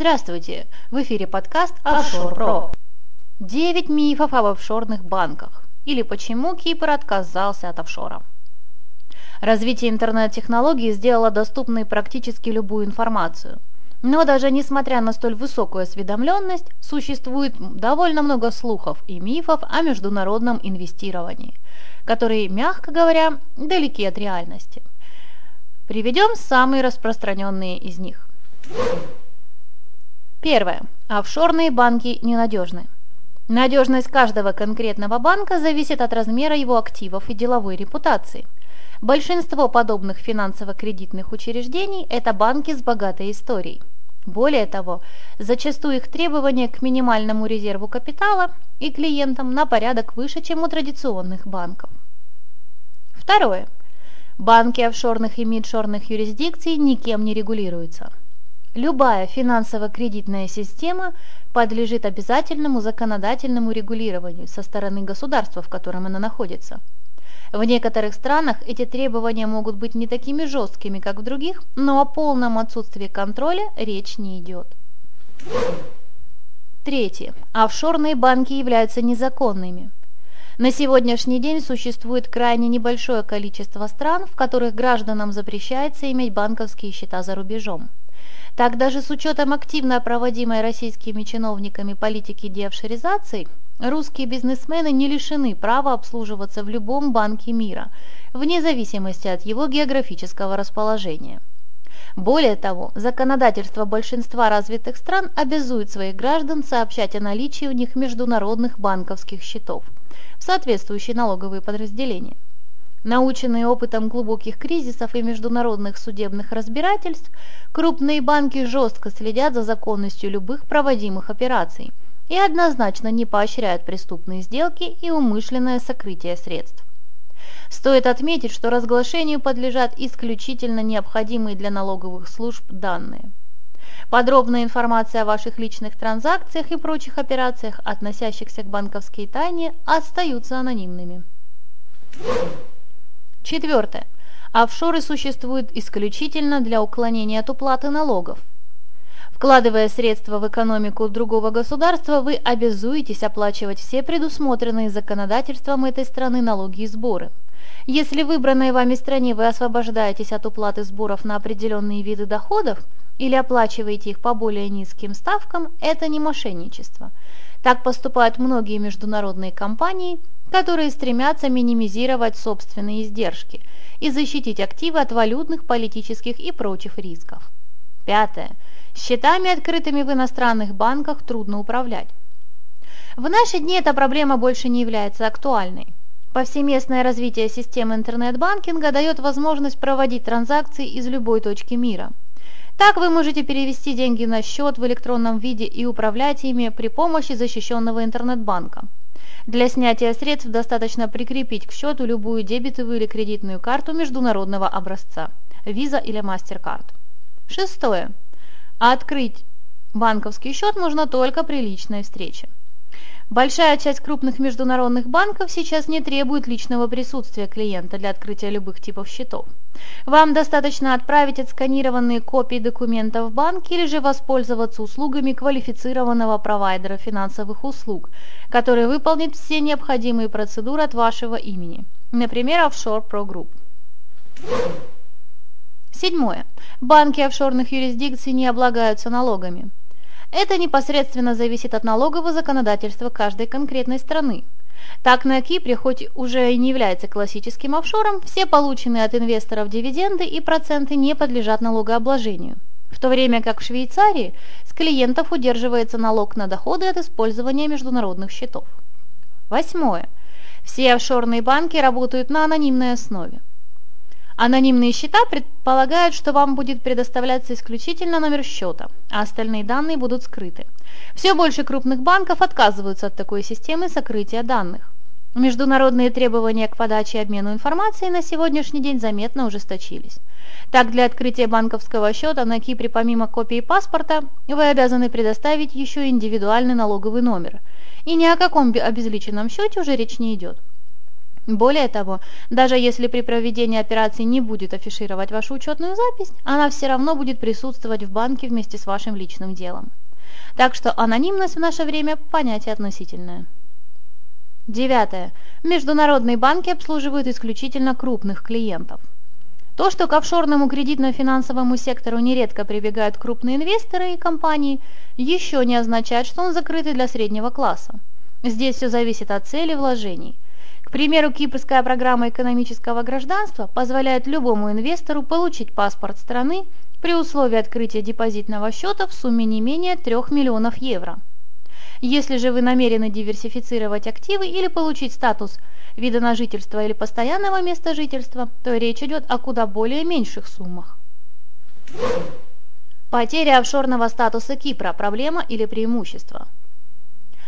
Здравствуйте! В эфире подкаст «Офшор Про». 9 мифов об офшорных банках или почему Кипр отказался от офшора. Развитие интернет-технологий сделало доступной практически любую информацию. Но даже несмотря на столь высокую осведомленность, существует довольно много слухов и мифов о международном инвестировании, которые, мягко говоря, далеки от реальности. Приведем самые распространенные из них. Первое. Офшорные банки ненадежны. Надежность каждого конкретного банка зависит от размера его активов и деловой репутации. Большинство подобных финансово-кредитных учреждений – это банки с богатой историей. Более того, зачастую их требования к минимальному резерву капитала и клиентам на порядок выше, чем у традиционных банков. Второе. Банки офшорных и мидшорных юрисдикций никем не регулируются. Любая финансово-кредитная система подлежит обязательному законодательному регулированию со стороны государства, в котором она находится. В некоторых странах эти требования могут быть не такими жесткими, как в других, но о полном отсутствии контроля речь не идет. Третье. Офшорные банки являются незаконными. На сегодняшний день существует крайне небольшое количество стран, в которых гражданам запрещается иметь банковские счета за рубежом. Так даже с учетом активно проводимой российскими чиновниками политики деофшоризации, русские бизнесмены не лишены права обслуживаться в любом банке мира, вне зависимости от его географического расположения. Более того, законодательство большинства развитых стран обязует своих граждан сообщать о наличии у них международных банковских счетов в соответствующие налоговые подразделения. Наученные опытом глубоких кризисов и международных судебных разбирательств, крупные банки жестко следят за законностью любых проводимых операций и однозначно не поощряют преступные сделки и умышленное сокрытие средств. Стоит отметить, что разглашению подлежат исключительно необходимые для налоговых служб данные. Подробная информация о ваших личных транзакциях и прочих операциях, относящихся к банковской тайне, остаются анонимными. Четвертое. Офшоры существуют исключительно для уклонения от уплаты налогов. Вкладывая средства в экономику другого государства, вы обязуетесь оплачивать все предусмотренные законодательством этой страны налоги и сборы. Если в выбранной вами стране вы освобождаетесь от уплаты сборов на определенные виды доходов или оплачиваете их по более низким ставкам, это не мошенничество. Так поступают многие международные компании, которые стремятся минимизировать собственные издержки и защитить активы от валютных, политических и прочих рисков. Пятое. Счетами, открытыми в иностранных банках, трудно управлять. В наши дни эта проблема больше не является актуальной. Повсеместное развитие системы интернет-банкинга дает возможность проводить транзакции из любой точки мира. Так вы можете перевести деньги на счет в электронном виде и управлять ими при помощи защищенного интернет-банка. Для снятия средств достаточно прикрепить к счету любую дебетовую или кредитную карту международного образца – Visa или MasterCard. Шестое. Открыть банковский счет можно только при личной встрече. Большая часть крупных международных банков сейчас не требует личного присутствия клиента для открытия любых типов счетов. Вам достаточно отправить отсканированные копии документов в банк или же воспользоваться услугами квалифицированного провайдера финансовых услуг, который выполнит все необходимые процедуры от вашего имени, например, Offshore Pro Group. Седьмое. Банки офшорных юрисдикций не облагаются налогами. Это непосредственно зависит от налогового законодательства каждой конкретной страны. Так, на Кипре, хоть уже и не является классическим офшором, все полученные от инвесторов дивиденды и проценты не подлежат налогообложению. В то время как в Швейцарии с клиентов удерживается налог на доходы от использования международных счетов. Восьмое. Все офшорные банки работают на анонимной основе. Анонимные счета предполагают, что вам будет предоставляться исключительно номер счета, а остальные данные будут скрыты. Все больше крупных банков отказываются от такой системы сокрытия данных. Международные требования к подаче и обмену информацией на сегодняшний день заметно ужесточились. Так, для открытия банковского счета на Кипре помимо копии паспорта вы обязаны предоставить еще индивидуальный налоговый номер. И ни о каком обезличенном счете уже речь не идет. Более того, даже если при проведении операции не будет афишировать вашу учетную запись, она все равно будет присутствовать в банке вместе с вашим личным делом. Так что анонимность в наше время – понятие относительное. Девятое. Международные банки обслуживают исключительно крупных клиентов. То, что к офшорному кредитно-финансовому сектору нередко прибегают крупные инвесторы и компании, еще не означает, что он закрытый для среднего класса. Здесь все зависит от цели вложений. Примеру, кипрская программа экономического гражданства позволяет любому инвестору получить паспорт страны при условии открытия депозитного счета в сумме не менее 3 миллионов евро. Если же вы намерены диверсифицировать активы или получить статус вида на жительство или постоянного места жительства, то речь идет о куда более меньших суммах. Потеря офшорного статуса Кипра – проблема или преимущество?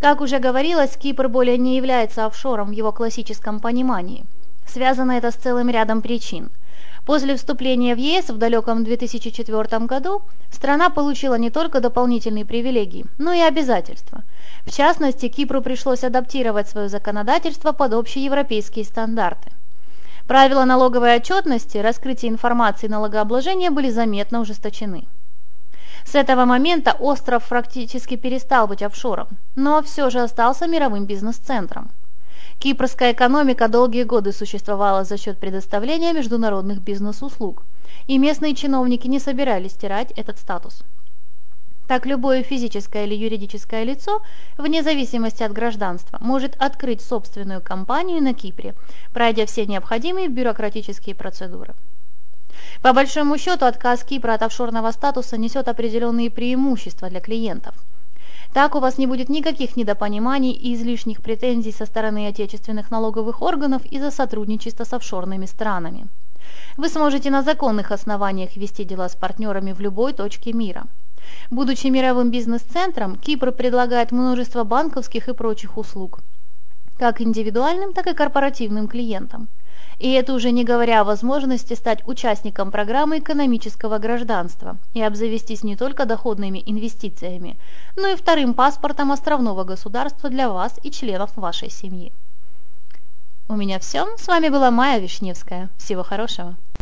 Как уже говорилось, Кипр более не является офшором в его классическом понимании. Связано это с целым рядом причин – После вступления в ЕС в далеком 2004 году страна получила не только дополнительные привилегии, но и обязательства. В частности, Кипру пришлось адаптировать свое законодательство под общеевропейские стандарты. Правила налоговой отчетности, раскрытие информации налогообложения были заметно ужесточены. С этого момента остров практически перестал быть офшором, но все же остался мировым бизнес-центром. Кипрская экономика долгие годы существовала за счет предоставления международных бизнес-услуг, и местные чиновники не собирались стирать этот статус. Так любое физическое или юридическое лицо, вне зависимости от гражданства, может открыть собственную компанию на Кипре, пройдя все необходимые бюрократические процедуры. По большому счету, отказ Кипра от офшорного статуса несет определенные преимущества для клиентов – так у вас не будет никаких недопониманий и излишних претензий со стороны отечественных налоговых органов из-за сотрудничества с офшорными странами. Вы сможете на законных основаниях вести дела с партнерами в любой точке мира. Будучи мировым бизнес-центром, Кипр предлагает множество банковских и прочих услуг, как индивидуальным, так и корпоративным клиентам. И это уже не говоря о возможности стать участником программы экономического гражданства и обзавестись не только доходными инвестициями, но и вторым паспортом островного государства для вас и членов вашей семьи. У меня все. С вами была Майя Вишневская. Всего хорошего.